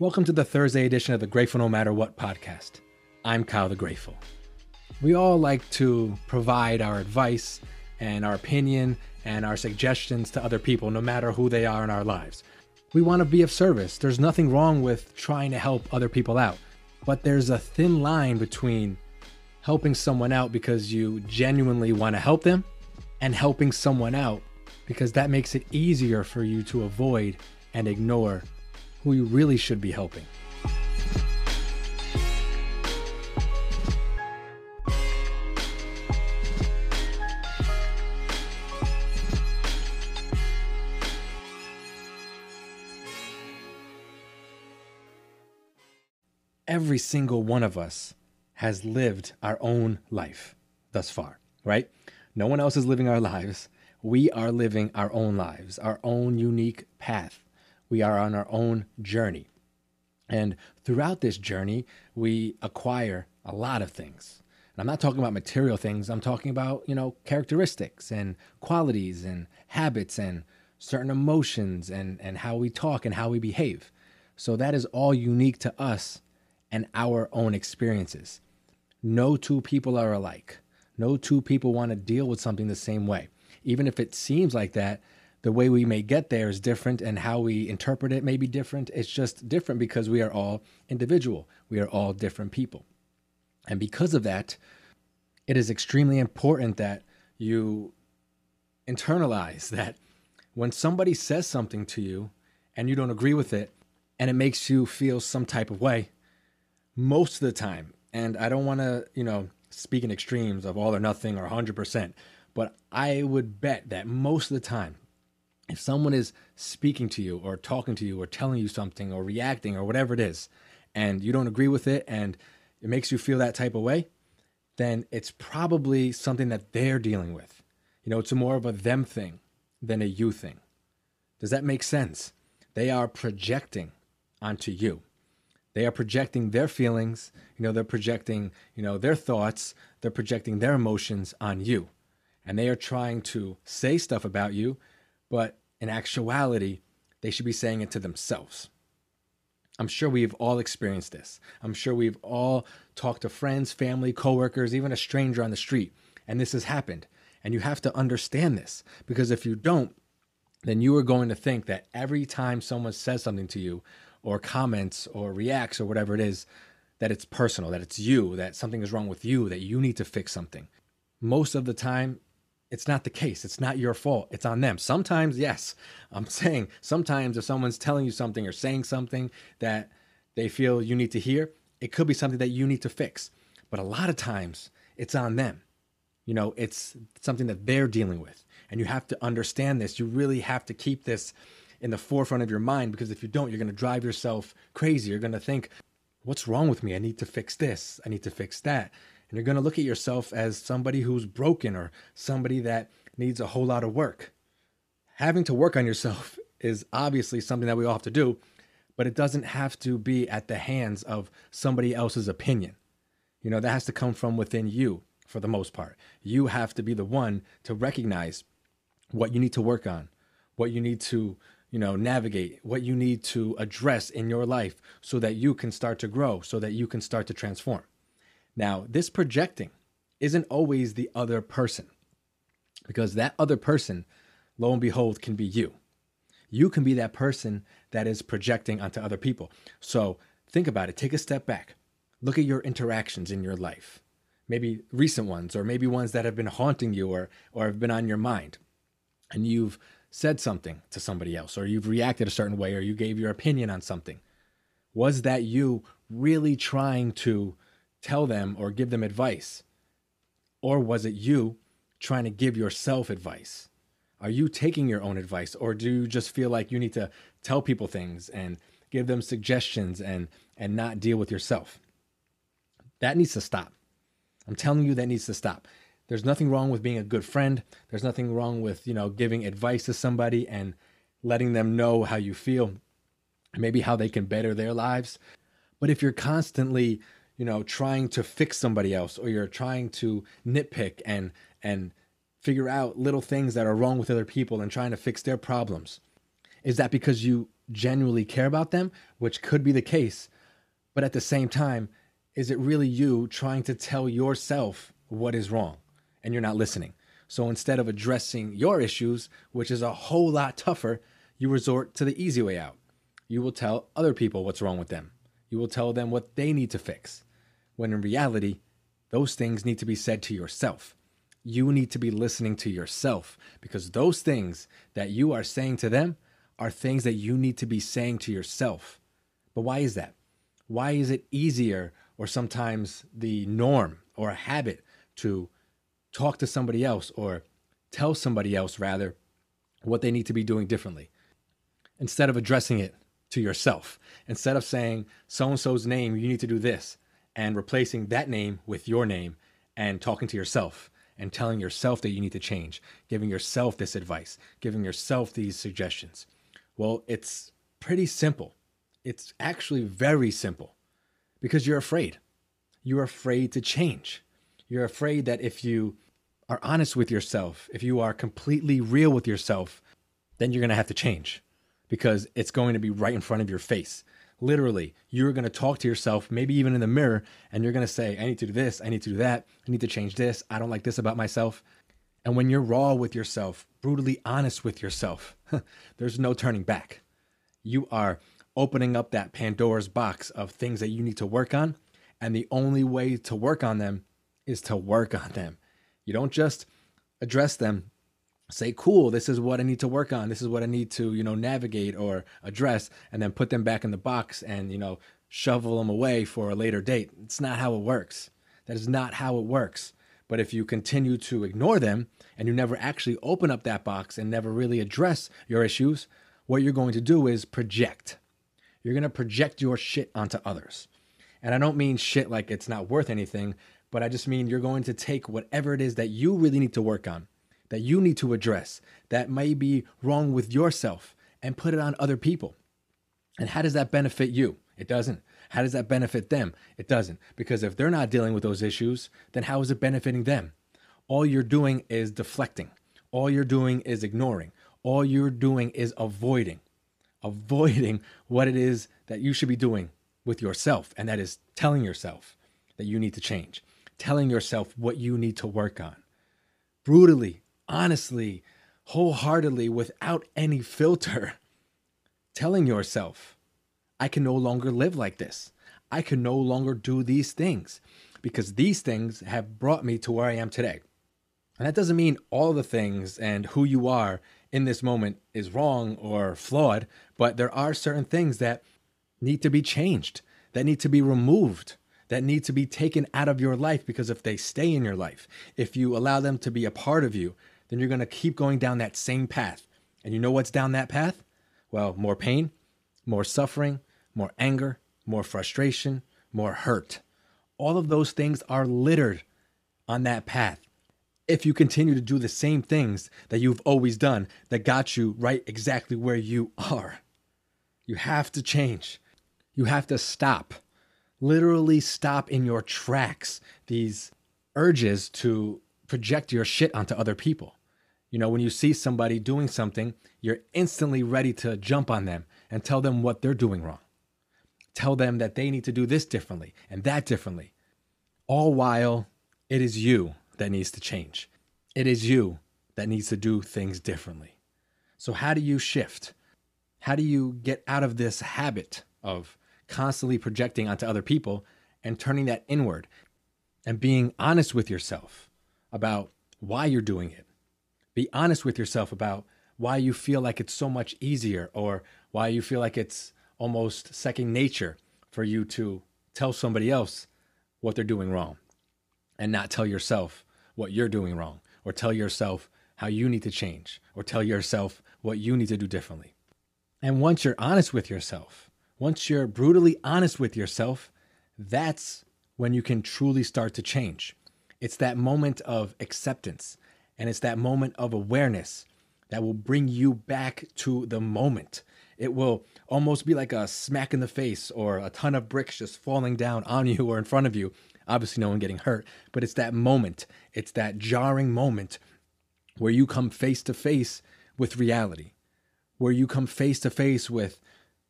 Welcome to the Thursday edition of the Grateful No Matter What podcast. I'm Kyle the Grateful. We all like to provide our advice and our opinion and our suggestions to other people, no matter who they are in our lives. We want to be of service. There's nothing wrong with trying to help other people out, but there's a thin line between helping someone out because you genuinely want to help them and helping someone out because that makes it easier for you to avoid and ignore who you really should be helping. Every single one of us has lived our own life thus far, right? No one else is living our lives. We are living our own lives, our own unique path we are on our own journey. And throughout this journey, we acquire a lot of things. And I'm not talking about material things, I'm talking about, you know, characteristics and qualities and habits and certain emotions and, and how we talk and how we behave. So that is all unique to us and our own experiences. No two people are alike. No two people want to deal with something the same way. Even if it seems like that, the way we may get there is different and how we interpret it may be different. It's just different because we are all individual. We are all different people. And because of that, it is extremely important that you internalize that when somebody says something to you and you don't agree with it and it makes you feel some type of way, most of the time, and I don't want to, you know, speak in extremes of all or nothing or 100%, but I would bet that most of the time, if someone is speaking to you or talking to you or telling you something or reacting or whatever it is, and you don't agree with it and it makes you feel that type of way, then it's probably something that they're dealing with. You know, it's more of a them thing than a you thing. Does that make sense? They are projecting onto you. They are projecting their feelings, you know, they're projecting, you know, their thoughts, they're projecting their emotions on you. And they are trying to say stuff about you, but in actuality, they should be saying it to themselves. I'm sure we've all experienced this. I'm sure we've all talked to friends, family, coworkers, even a stranger on the street, and this has happened. And you have to understand this because if you don't, then you are going to think that every time someone says something to you or comments or reacts or whatever it is, that it's personal, that it's you, that something is wrong with you, that you need to fix something. Most of the time, it's not the case. It's not your fault. It's on them. Sometimes, yes, I'm saying sometimes if someone's telling you something or saying something that they feel you need to hear, it could be something that you need to fix. But a lot of times it's on them. You know, it's something that they're dealing with. And you have to understand this. You really have to keep this in the forefront of your mind because if you don't, you're going to drive yourself crazy. You're going to think, what's wrong with me? I need to fix this. I need to fix that and you're going to look at yourself as somebody who's broken or somebody that needs a whole lot of work. Having to work on yourself is obviously something that we all have to do, but it doesn't have to be at the hands of somebody else's opinion. You know, that has to come from within you for the most part. You have to be the one to recognize what you need to work on, what you need to, you know, navigate, what you need to address in your life so that you can start to grow, so that you can start to transform. Now, this projecting isn't always the other person because that other person, lo and behold, can be you. You can be that person that is projecting onto other people. So think about it. Take a step back. Look at your interactions in your life, maybe recent ones, or maybe ones that have been haunting you or, or have been on your mind. And you've said something to somebody else, or you've reacted a certain way, or you gave your opinion on something. Was that you really trying to tell them or give them advice? Or was it you trying to give yourself advice? Are you taking your own advice or do you just feel like you need to tell people things and give them suggestions and and not deal with yourself? That needs to stop. I'm telling you that needs to stop. There's nothing wrong with being a good friend. There's nothing wrong with, you know, giving advice to somebody and letting them know how you feel, maybe how they can better their lives. But if you're constantly you know trying to fix somebody else or you're trying to nitpick and and figure out little things that are wrong with other people and trying to fix their problems is that because you genuinely care about them, which could be the case. But at the same time, is it really you trying to tell yourself what is wrong and you're not listening? So instead of addressing your issues, which is a whole lot tougher, you resort to the easy way out. You will tell other people what's wrong with them. You will tell them what they need to fix. When in reality, those things need to be said to yourself. You need to be listening to yourself because those things that you are saying to them are things that you need to be saying to yourself. But why is that? Why is it easier or sometimes the norm or a habit to talk to somebody else or tell somebody else rather what they need to be doing differently instead of addressing it to yourself? Instead of saying so and so's name, you need to do this, and replacing that name with your name and talking to yourself and telling yourself that you need to change, giving yourself this advice, giving yourself these suggestions. Well, it's pretty simple. It's actually very simple because you're afraid. You're afraid to change. You're afraid that if you are honest with yourself, if you are completely real with yourself, then you're going to have to change because it's going to be right in front of your face. Literally, you're going to talk to yourself, maybe even in the mirror, and you're going to say, I need to do this, I need to do that, I need to change this, I don't like this about myself. And when you're raw with yourself, brutally honest with yourself, there's no turning back. You are opening up that Pandora's box of things that you need to work on. And the only way to work on them is to work on them. You don't just address them, say, cool, this is what I need to work on. This is what I need to, you know, navigate or address, and then put them back in the box and, you know, shovel them away for a later date. It's not how it works. That is not how it works. But if you continue to ignore them and you never actually open up that box and never really address your issues, what you're going to do is project. You're going to project your shit onto others. And I don't mean shit like it's not worth anything, but I just mean you're going to take whatever it is that you really need to work on, that you need to address, that may be wrong with yourself, and put it on other people. And how does that benefit you? It doesn't. How does that benefit them? It doesn't. Because if they're not dealing with those issues, then how is it benefiting them? All you're doing is deflecting. All you're doing is ignoring. All you're doing is avoiding. Avoiding what it is that you should be doing with yourself. And that is telling yourself that you need to change, telling yourself what you need to work on. Brutally, honestly, wholeheartedly, without any filter. Telling yourself I can no longer live like this. I can no longer do these things because these things have brought me to where I am today. And that doesn't mean all the things and who you are in this moment is wrong or flawed, but there are certain things that need to be changed, that need to be removed, that need to be taken out of your life because if they stay in your life, if you allow them to be a part of you, then you're going to keep going down that same path. And you know what's down that path? Well, more pain, more suffering, more anger, more frustration, more hurt. All of those things are littered on that path. If you continue to do the same things that you've always done that got you right exactly where you are, you have to change. You have to stop. Literally stop in your tracks these urges to project your shit onto other people. You know, when you see somebody doing something, you're instantly ready to jump on them and tell them what they're doing wrong tell them that they need to do this differently and that differently. All while it is you that needs to change. It is you that needs to do things differently. So, how do you shift? How do you get out of this habit of constantly projecting onto other people and turning that inward and being honest with yourself about why you're doing it? Be honest with yourself about why you feel like it's so much easier or why you feel like it's almost second nature for you to tell somebody else what they're doing wrong and not tell yourself what you're doing wrong or tell yourself how you need to change or tell yourself what you need to do differently. And once you're honest with yourself, once you're brutally honest with yourself, that's when you can truly start to change. It's that moment of acceptance and it's that moment of awareness that will bring you back to the moment it will almost be like a smack in the face or a ton of bricks just falling down on you or in front of you. Obviously, no one getting hurt, but it's that moment, it's that jarring moment where you come face to face with reality, where you come face to face with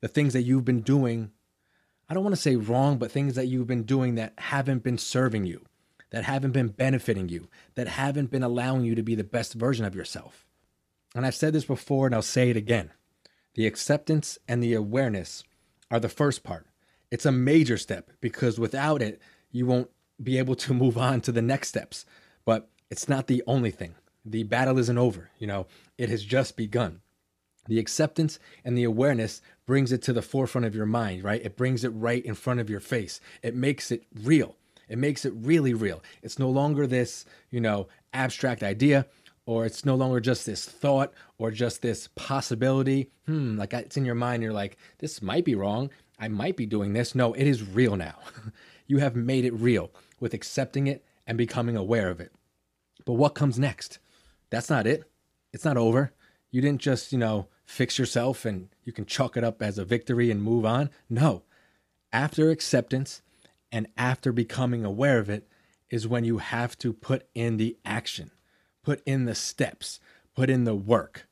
the things that you've been doing. I don't want to say wrong, but things that you've been doing that haven't been serving you, that haven't been benefiting you, that haven't been allowing you to be the best version of yourself. And I've said this before and I'll say it again. The acceptance and the awareness are the first part. It's a major step because without it, you won't be able to move on to the next steps. But it's not the only thing. The battle isn't over, you know, it has just begun. The acceptance and the awareness brings it to the forefront of your mind, right? It brings it right in front of your face. It makes it real. It makes it really real. It's no longer this, you know, abstract idea or it's no longer just this thought or just this possibility. Hmm, like it's in your mind. You're like, this might be wrong. I might be doing this. No, it is real now. you have made it real with accepting it and becoming aware of it. But what comes next? That's not it. It's not over. You didn't just, you know, fix yourself and you can chalk it up as a victory and move on. No. After acceptance and after becoming aware of it is when you have to put in the action put in the steps, put in the work.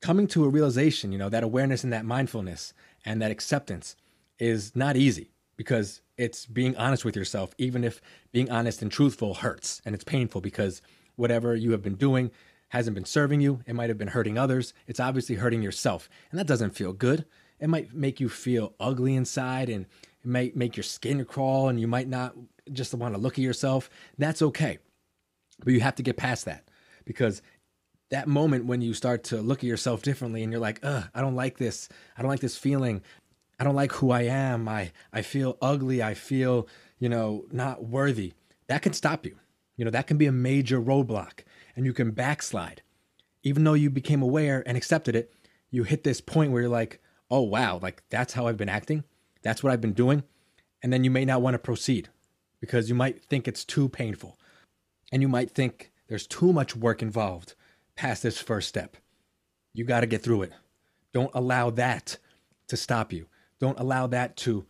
Coming to a realization, you know, that awareness and that mindfulness and that acceptance is not easy because it's being honest with yourself, even if being honest and truthful hurts and it's painful because whatever you have been doing hasn't been serving you. It might have been hurting others. It's obviously hurting yourself. And that doesn't feel good. It might make you feel ugly inside and it might make your skin crawl and you might not just want to look at yourself. That's okay. But you have to get past that because that moment when you start to look at yourself differently and you're like, ugh, I don't like this. I don't like this feeling. I don't like who I am. I, I feel ugly. I feel, you know, not worthy. That can stop you. You know, that can be a major roadblock and you can backslide. Even though you became aware and accepted it, you hit this point where you're like, oh, wow, like that's how I've been acting. That's what I've been doing. And then you may not want to proceed because you might think it's too painful. And you might think there's too much work involved past this first step. You got to get through it. Don't allow that to stop you. Don't allow that to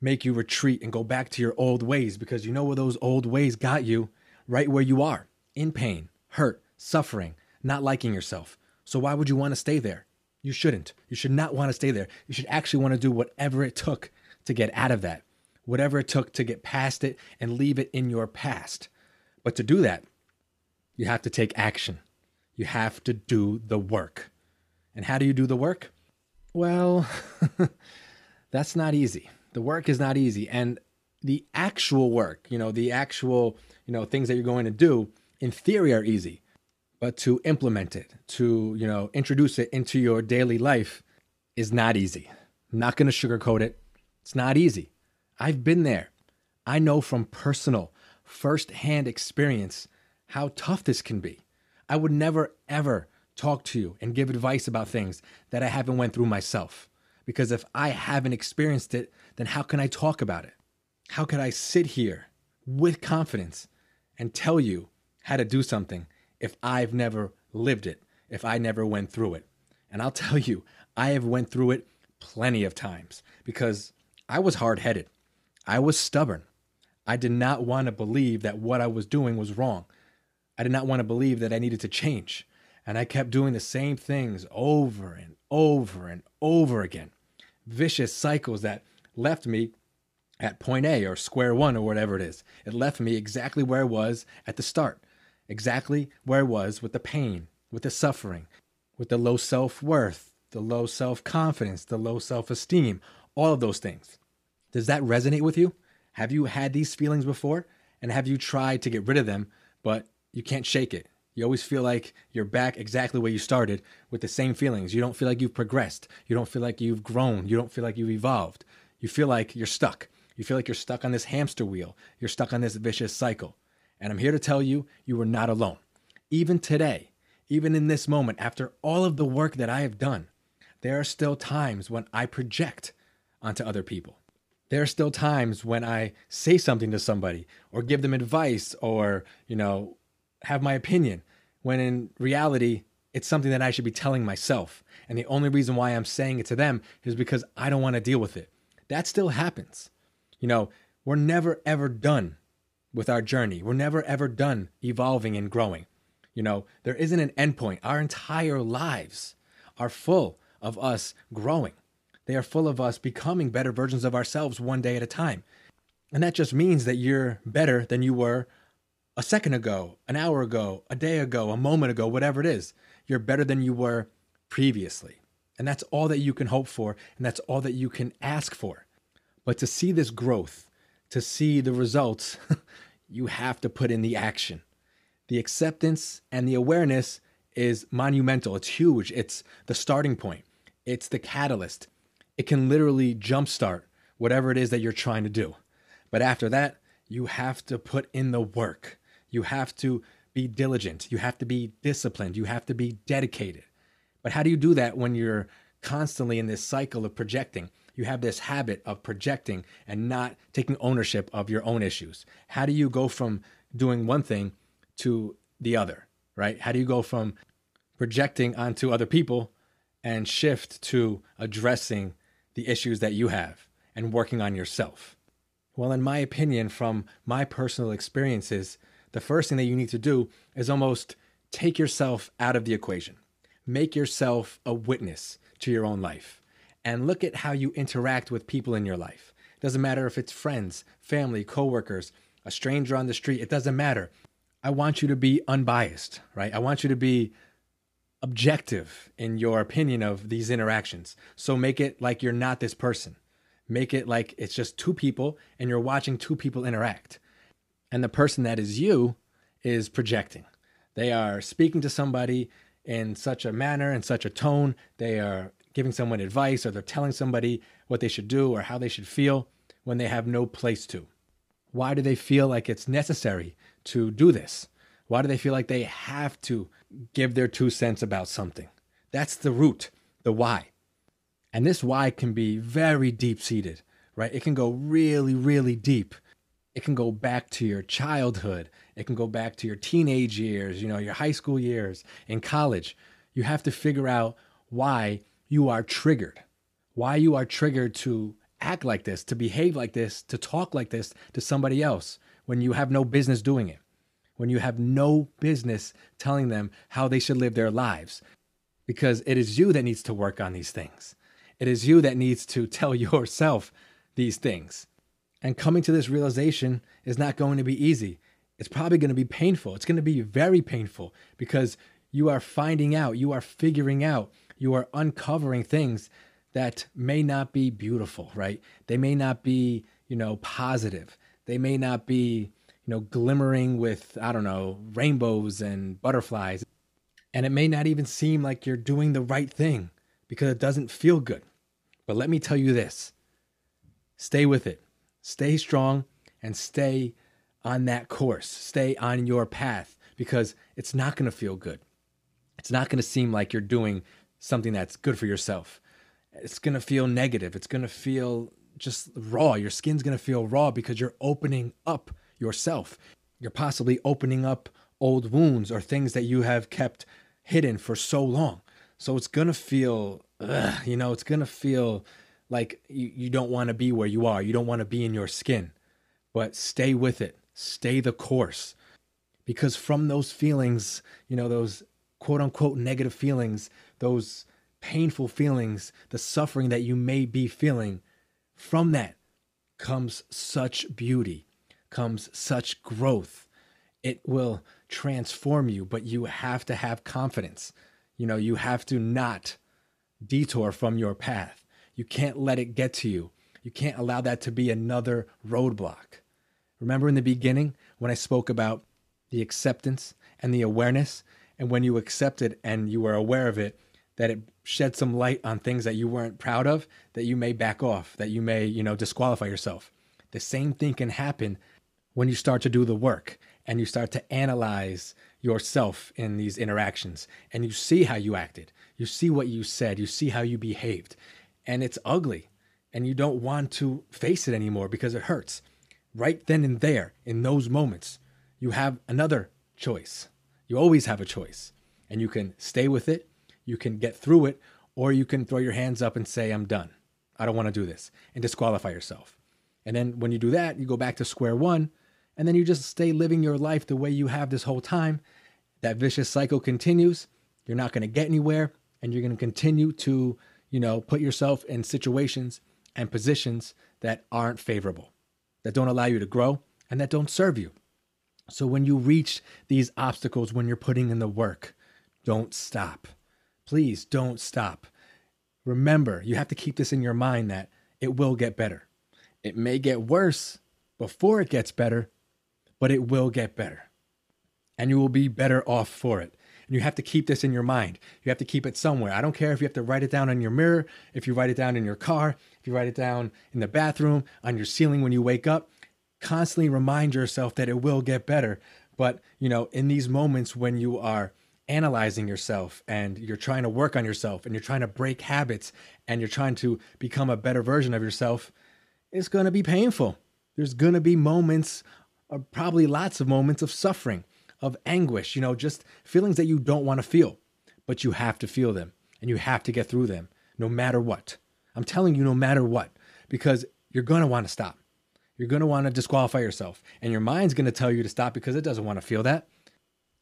make you retreat and go back to your old ways because you know where those old ways got you right where you are in pain, hurt, suffering, not liking yourself. So why would you want to stay there? You shouldn't. You should not want to stay there. You should actually want to do whatever it took to get out of that, whatever it took to get past it and leave it in your past. But to do that, you have to take action. You have to do the work. And how do you do the work? Well, that's not easy. The work is not easy. And the actual work, you know, the actual, you know, things that you're going to do in theory are easy. But to implement it, to, you know, introduce it into your daily life is not easy. I'm not going to sugarcoat it. It's not easy. I've been there. I know from personal firsthand experience how tough this can be. I would never ever talk to you and give advice about things that I haven't went through myself. Because if I haven't experienced it, then how can I talk about it? How could I sit here with confidence and tell you how to do something if I've never lived it, if I never went through it? And I'll tell you, I have went through it plenty of times because I was hard-headed. I was stubborn. I did not want to believe that what I was doing was wrong. I did not want to believe that I needed to change. And I kept doing the same things over and over and over again. Vicious cycles that left me at point A or square one or whatever it is. It left me exactly where I was at the start, exactly where I was with the pain, with the suffering, with the low self worth, the low self confidence, the low self esteem, all of those things. Does that resonate with you? Have you had these feelings before? And have you tried to get rid of them, but you can't shake it? You always feel like you're back exactly where you started with the same feelings. You don't feel like you've progressed. You don't feel like you've grown. You don't feel like you've evolved. You feel like you're stuck. You feel like you're stuck on this hamster wheel. You're stuck on this vicious cycle. And I'm here to tell you, you are not alone. Even today, even in this moment, after all of the work that I have done, there are still times when I project onto other people there are still times when I say something to somebody or give them advice or, you know, have my opinion when in reality, it's something that I should be telling myself. And the only reason why I'm saying it to them is because I don't want to deal with it. That still happens. You know, we're never ever done with our journey. We're never ever done evolving and growing. You know, there isn't an endpoint. Our entire lives are full of us growing. They are full of us becoming better versions of ourselves one day at a time. And that just means that you're better than you were a second ago, an hour ago, a day ago, a moment ago, whatever it is. You're better than you were previously. And that's all that you can hope for, and that's all that you can ask for. But to see this growth, to see the results, you have to put in the action. The acceptance and the awareness is monumental. It's huge. It's the starting point, it's the catalyst. It can literally jumpstart whatever it is that you're trying to do. But after that, you have to put in the work. You have to be diligent. You have to be disciplined. You have to be dedicated. But how do you do that when you're constantly in this cycle of projecting? You have this habit of projecting and not taking ownership of your own issues. How do you go from doing one thing to the other, right? How do you go from projecting onto other people and shift to addressing the issues that you have and working on yourself? Well, in my opinion, from my personal experiences, the first thing that you need to do is almost take yourself out of the equation. Make yourself a witness to your own life and look at how you interact with people in your life. It doesn't matter if it's friends, family, coworkers, a stranger on the street, it doesn't matter. I want you to be unbiased, right? I want you to be objective in your opinion of these interactions. So make it like you're not this person. Make it like it's just two people and you're watching two people interact. And the person that is you is projecting. They are speaking to somebody in such a manner, in such a tone. They are giving someone advice or they're telling somebody what they should do or how they should feel when they have no place to. Why do they feel like it's necessary to do this? Why do they feel like they have to give their two cents about something? That's the root, the why. And this why can be very deep seated, right? It can go really, really deep. It can go back to your childhood. It can go back to your teenage years, you know, your high school years, in college. You have to figure out why you are triggered, why you are triggered to act like this, to behave like this, to talk like this to somebody else when you have no business doing it, when you have no business telling them how they should live their lives. Because it is you that needs to work on these things. It is you that needs to tell yourself these things. And coming to this realization is not going to be easy. It's probably going to be painful. It's going to be very painful because you are finding out, you are figuring out, you are uncovering things that may not be beautiful, right? They may not be, you know, positive. They may not be, you know, glimmering with, I don't know, rainbows and butterflies. And it may not even seem like you're doing the right thing because it doesn't feel good. But let me tell you this stay with it, stay strong, and stay on that course. Stay on your path because it's not going to feel good. It's not going to seem like you're doing something that's good for yourself. It's going to feel negative. It's going to feel just raw. Your skin's going to feel raw because you're opening up yourself. You're possibly opening up old wounds or things that you have kept hidden for so long. So it's going to feel, ugh, you know, it's going to feel like you, you don't want to be where you are. You don't want to be in your skin. But stay with it, stay the course. Because from those feelings, you know, those quote unquote negative feelings, those painful feelings, the suffering that you may be feeling, from that comes such beauty, comes such growth. It will transform you, but you have to have confidence. You know, you have to not detour from your path. You can't let it get to you. You can't allow that to be another roadblock. Remember in the beginning when I spoke about the acceptance and the awareness? And when you accept it and you are aware of it, that it shed some light on things that you weren't proud of, that you may back off, that you may, you know, disqualify yourself. The same thing can happen when you start to do the work and you start to analyze yourself in these interactions and you see how you acted, you see what you said, you see how you behaved, and it's ugly and you don't want to face it anymore because it hurts. Right then and there, in those moments, you have another choice. You always have a choice, and you can stay with it, you can get through it, or you can throw your hands up and say, I'm done. I don't want to do this, and disqualify yourself. And then when you do that, you go back to square one, and then you just stay living your life the way you have this whole time. That vicious cycle continues. You're not going to get anywhere, and you're going to continue to, you know, put yourself in situations and positions that aren't favorable, that don't allow you to grow, and that don't serve you. So when you reach these obstacles, when you're putting in the work, don't stop. Please don't stop. Remember, you have to keep this in your mind that it will get better. It may get worse before it gets better, but it will get better. And you will be better off for it. And you have to keep this in your mind. You have to keep it somewhere. I don't care if you have to write it down on your mirror, if you write it down in your car, if you write it down in the bathroom, on your ceiling when you wake up. Constantly remind yourself that it will get better. But, you know, in these moments when you are analyzing yourself and you're trying to work on yourself and you're trying to break habits and you're trying to become a better version of yourself, it's going to be painful. There's going to be moments, or probably lots of moments of suffering, of anguish, you know, just feelings that you don't want to feel, but you have to feel them and you have to get through them no matter what. I'm telling you, no matter what, because you're going to want to stop. You're going to want to disqualify yourself, and your mind's going to tell you to stop because it doesn't want to feel that.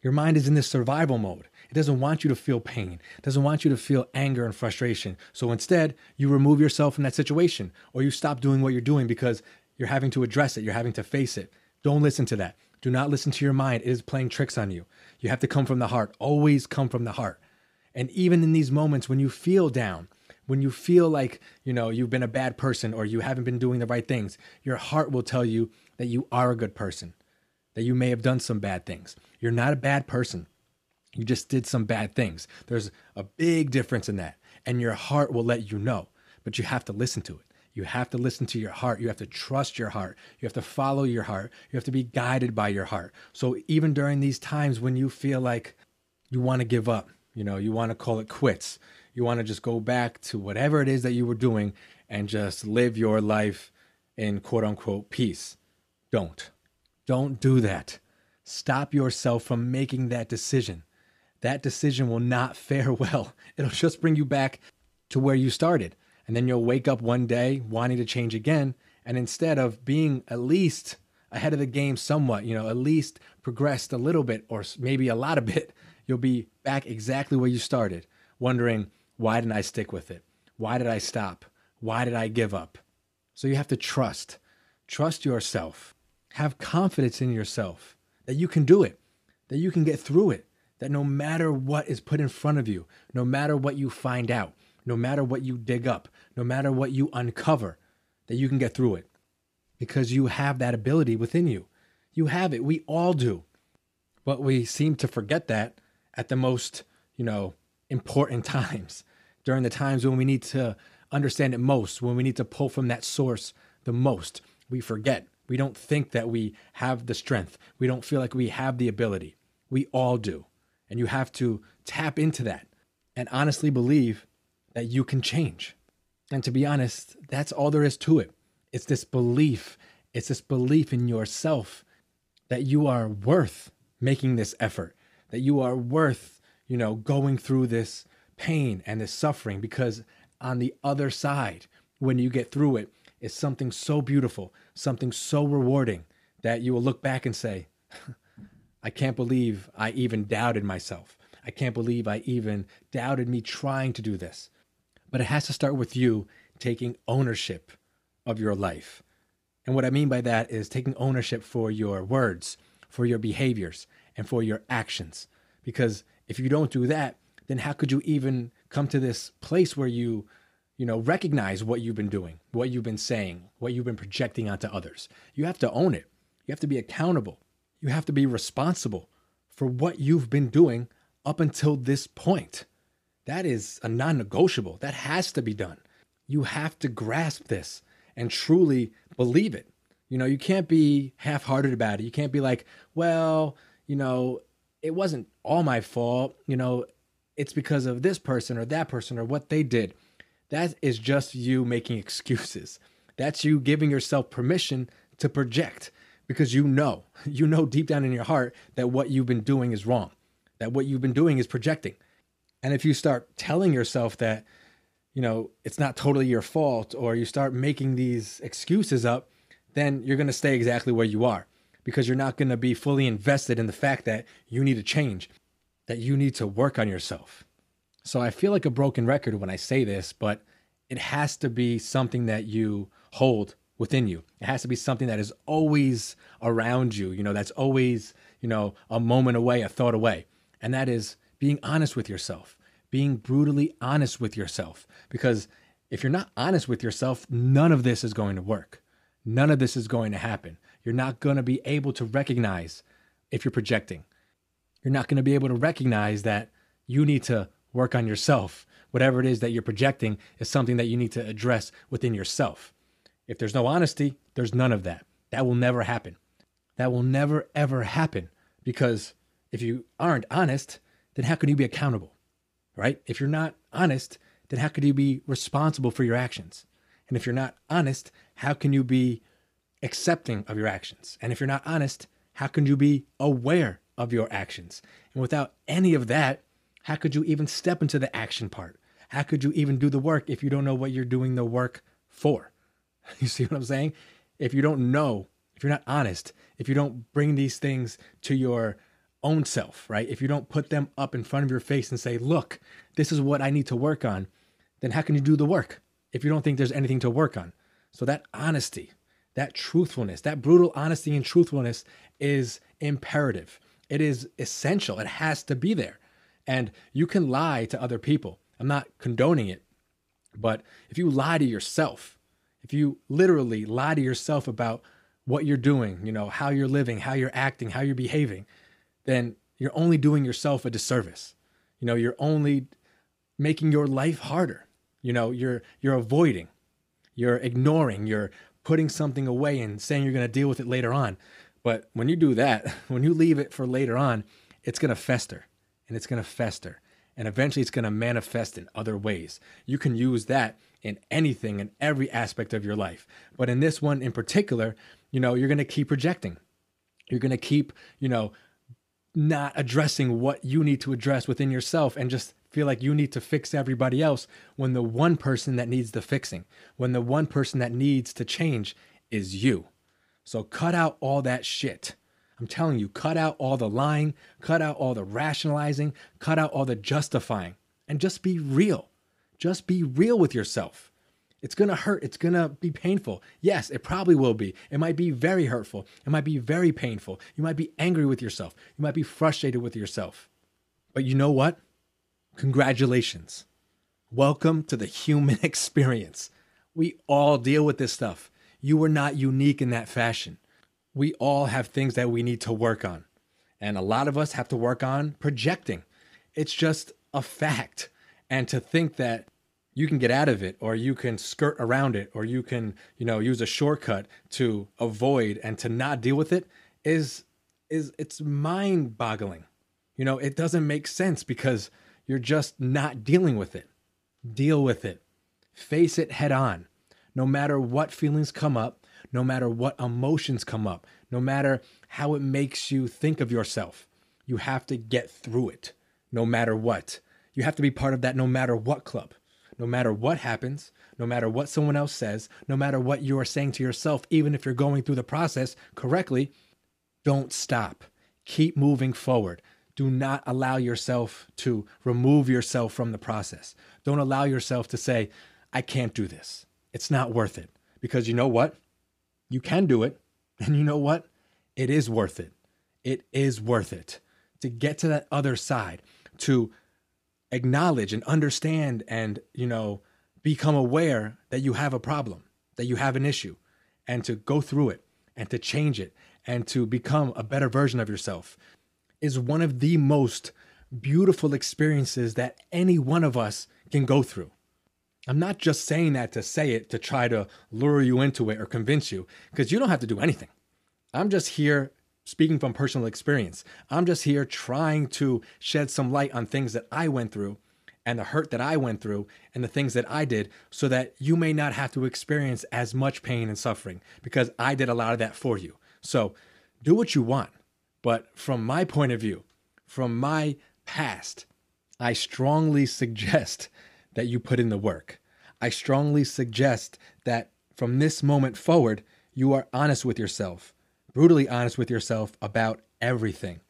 Your mind is in this survival mode. It doesn't want you to feel pain. It doesn't want you to feel anger and frustration. So instead, you remove yourself from that situation or you stop doing what you're doing because you're having to address it. You're having to face it. Don't listen to that. Do not listen to your mind. It is playing tricks on you. You have to come from the heart. Always come from the heart. And even in these moments when you feel down, when you feel like, you know, you've been a bad person or you haven't been doing the right things, your heart will tell you that you are a good person that you may have done some bad things. You're not a bad person. You just did some bad things. There's a big difference in that. And your heart will let you know, but you have to listen to it. You have to listen to your heart. You have to trust your heart. You have to follow your heart. You have to be guided by your heart. So even during these times when you feel like you want to give up, you know, you want to call it quits, you want to just go back to whatever it is that you were doing and just live your life in quote unquote peace. Don't. Don't do that. Stop yourself from making that decision. That decision will not fare well. It'll just bring you back to where you started. And then you'll wake up one day wanting to change again. And instead of being at least ahead of the game somewhat, you know, at least progressed a little bit or maybe a lot of bit, you'll be back exactly where you started, wondering, why didn't I stick with it? Why did I stop? Why did I give up? So you have to trust. Trust yourself. Have confidence in yourself that you can do it, that you can get through it, that no matter what is put in front of you, no matter what you find out, no matter what you dig up, no matter what you uncover, that you can get through it because you have that ability within you. You have it. We all do. But we seem to forget that at the most, you know, important times, during the times when we need to understand it most, when we need to pull from that source the most. We forget. We don't think that we have the strength. We don't feel like we have the ability. We all do. And you have to tap into that and honestly believe that you can change. And to be honest, that's all there is to it. It's this belief, it's this belief in yourself that you are worth making this effort, that you are worth, you know, going through this pain and this suffering because on the other side, when you get through it, is something so beautiful, something so rewarding that you will look back and say, I can't believe I even doubted myself. I can't believe I even doubted me trying to do this. But it has to start with you taking ownership of your life. And what I mean by that is taking ownership for your words, for your behaviors, and for your actions. Because if you don't do that, then how could you even come to this place where you you know, recognize what you've been doing, what you've been saying, what you've been projecting onto others. You have to own it. You have to be accountable. You have to be responsible for what you've been doing up until this point. That is a non negotiable. That has to be done. You have to grasp this and truly believe it. You know, you can't be half hearted about it. You can't be like, well, you know, it wasn't all my fault. You know, it's because of this person or that person or what they did. That is just you making excuses. That's you giving yourself permission to project because you know, you know deep down in your heart that what you've been doing is wrong, that what you've been doing is projecting. And if you start telling yourself that, you know, it's not totally your fault, or you start making these excuses up, then you're going to stay exactly where you are because you're not going to be fully invested in the fact that you need to change, that you need to work on yourself. So I feel like a broken record when I say this, but it has to be something that you hold within you. It has to be something that is always around you, you know, that's always, you know, a moment away, a thought away. And that is being honest with yourself, being brutally honest with yourself. Because if you're not honest with yourself, none of this is going to work. None of this is going to happen. You're not going to be able to recognize if you're projecting. You're not going to be able to recognize that you need to work on yourself. Whatever it is that you're projecting is something that you need to address within yourself. If there's no honesty, there's none of that. That will never happen. That will never, ever happen because if you aren't honest, then how can you be accountable? Right? If you're not honest, then how could you be responsible for your actions? And if you're not honest, how can you be accepting of your actions? And if you're not honest, how can you be aware of your actions? And without any of that, how could you even step into the action part? How could you even do the work if you don't know what you're doing the work for? You see what I'm saying? If you don't know, if you're not honest, if you don't bring these things to your own self, right? If you don't put them up in front of your face and say, look, this is what I need to work on, then how can you do the work if you don't think there's anything to work on? So that honesty, that truthfulness, that brutal honesty and truthfulness is imperative. It is essential. It has to be there. And you can lie to other people. I'm not condoning it. But if you lie to yourself, if you literally lie to yourself about what you're doing, you know, how you're living, how you're acting, how you're behaving, then you're only doing yourself a disservice. You know, you're only making your life harder. You know, you're you're avoiding, you're ignoring, you're putting something away and saying you're going to deal with it later on. But when you do that, when you leave it for later on, it's going to fester and it's going to fester and eventually it's going to manifest in other ways. You can use that in anything in every aspect of your life. But in this one in particular, you know, you're going to keep projecting. You're going to keep, you know, not addressing what you need to address within yourself and just feel like you need to fix everybody else when the one person that needs the fixing, when the one person that needs to change is you. So cut out all that shit. I'm telling you, cut out all the lying, cut out all the rationalizing, cut out all the justifying, and just be real. Just be real with yourself. It's gonna hurt. It's gonna be painful. Yes, it probably will be. It might be very hurtful. It might be very painful. You might be angry with yourself. You might be frustrated with yourself. But you know what? Congratulations. Welcome to the human experience. We all deal with this stuff. You were not unique in that fashion. We all have things that we need to work on. And a lot of us have to work on projecting. It's just a fact. And to think that you can get out of it or you can skirt around it or you can, you know, use a shortcut to avoid and to not deal with it is is it's mind-boggling. You know, it doesn't make sense because you're just not dealing with it. Deal with it. Face it head on. No matter what feelings come up, no matter what emotions come up, no matter how it makes you think of yourself, you have to get through it no matter what. You have to be part of that no matter what club. No matter what happens, no matter what someone else says, no matter what you are saying to yourself, even if you're going through the process correctly, don't stop. Keep moving forward. Do not allow yourself to remove yourself from the process. Don't allow yourself to say, I can't do this. It's not worth it. Because you know what? You can do it. And you know what? It is worth it. It is worth it to get to that other side, to acknowledge and understand and, you know, become aware that you have a problem, that you have an issue, and to go through it and to change it and to become a better version of yourself is one of the most beautiful experiences that any one of us can go through. I'm not just saying that to say it to try to lure you into it or convince you, because you don't have to do anything. I'm just here speaking from personal experience. I'm just here trying to shed some light on things that I went through and the hurt that I went through and the things that I did so that you may not have to experience as much pain and suffering because I did a lot of that for you. So do what you want. But from my point of view, from my past, I strongly suggest that you put in the work. I strongly suggest that from this moment forward, you are honest with yourself, brutally honest with yourself about everything,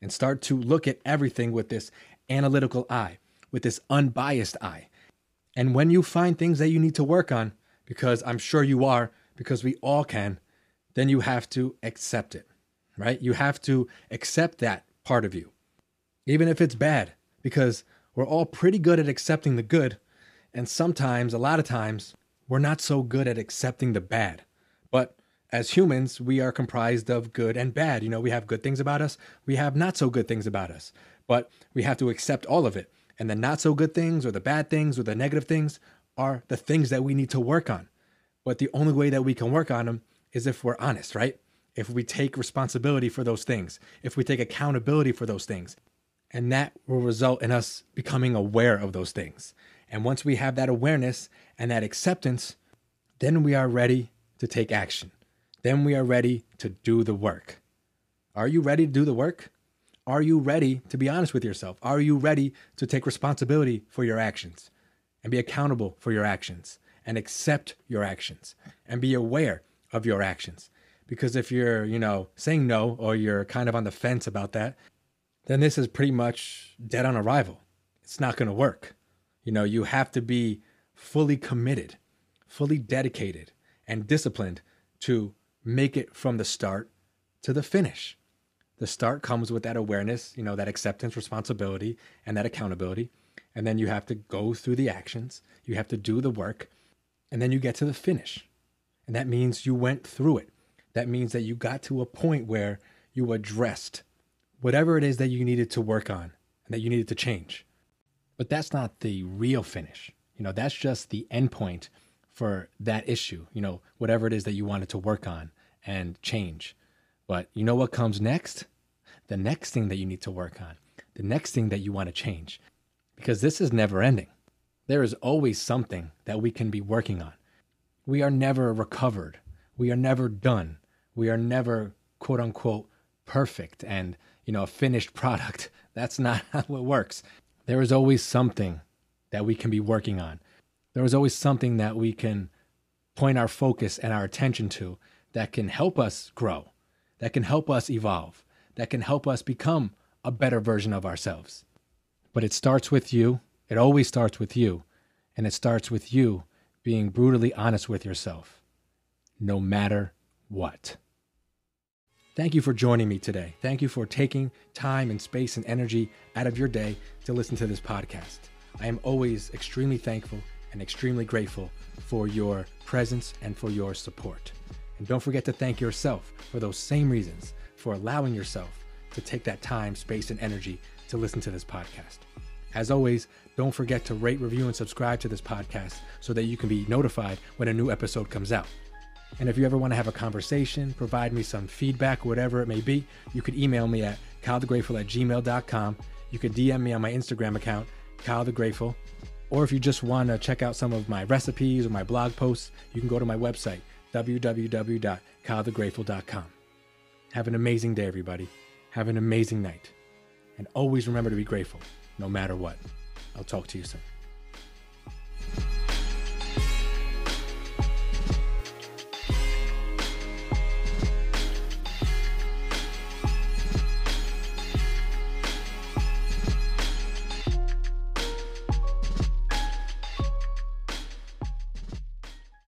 and start to look at everything with this analytical eye. with this unbiased eye. And when you find things that you need to work on, because I'm sure you are, because we all can, then you have to accept it, right? You have to accept that part of you, even if it's bad, because we're all pretty good at accepting the good. And sometimes, a lot of times, we're not so good at accepting the bad. But as humans, we are comprised of good and bad. You know, we have good things about us, we have not so good things about us, but we have to accept all of it. And the not so good things or the bad things or the negative things are the things that we need to work on. But the only way that we can work on them is if we're honest, right? If we take responsibility for those things, if we take accountability for those things. And that will result in us becoming aware of those things. And once we have that awareness and that acceptance, then we are ready to take action. Then we are ready to do the work. Are you ready to do the work? Are you ready to be honest with yourself? Are you ready to take responsibility for your actions and be accountable for your actions and accept your actions and be aware of your actions? Because if you're, you know, saying no or you're kind of on the fence about that, then this is pretty much dead on arrival. It's not going to work. You know, you have to be fully committed, fully dedicated, and disciplined to make it from the start to the finish. The start comes with that awareness, you know, that acceptance, responsibility, and that accountability. And then you have to go through the actions, you have to do the work, and then you get to the finish. And that means you went through it. That means that you got to a point where you addressed whatever it is that you needed to work on and that you needed to change. But that's not the real finish. You know, that's just the endpoint for that issue, you know, whatever it is that you wanted to work on and change. But you know what comes next? The next thing that you need to work on, the next thing that you want to change, because this is never ending. There is always something that we can be working on. We are never recovered. We are never done. We are never, quote unquote, perfect and, you know, a finished product. That's not how it works. There is always something that we can be working on. There is always something that we can point our focus and our attention to that can help us grow, that can help us evolve, that can help us become a better version of ourselves. But it starts with you. It always starts with you. And it starts with you being brutally honest with yourself, no matter what. Thank you for joining me today. Thank you for taking time and space and energy out of your day to listen to this podcast. I am always extremely thankful and extremely grateful for your presence and for your support. And don't forget to thank yourself for those same reasons, for allowing yourself to take that time, space, and energy to listen to this podcast. As always, don't forget to rate, review, and subscribe to this podcast so that you can be notified when a new episode comes out. And if you ever want to have a conversation, provide me some feedback, whatever it may be, you could email me at kylethegrateful at gmail.com. You could DM me on my Instagram account, Kyle the Grateful. Or if you just want to check out some of my recipes or my blog posts, you can go to my website, www.kylethegrateful.com. Have an amazing day, everybody. Have an amazing night. And always remember to be grateful, no matter what. I'll talk to you soon.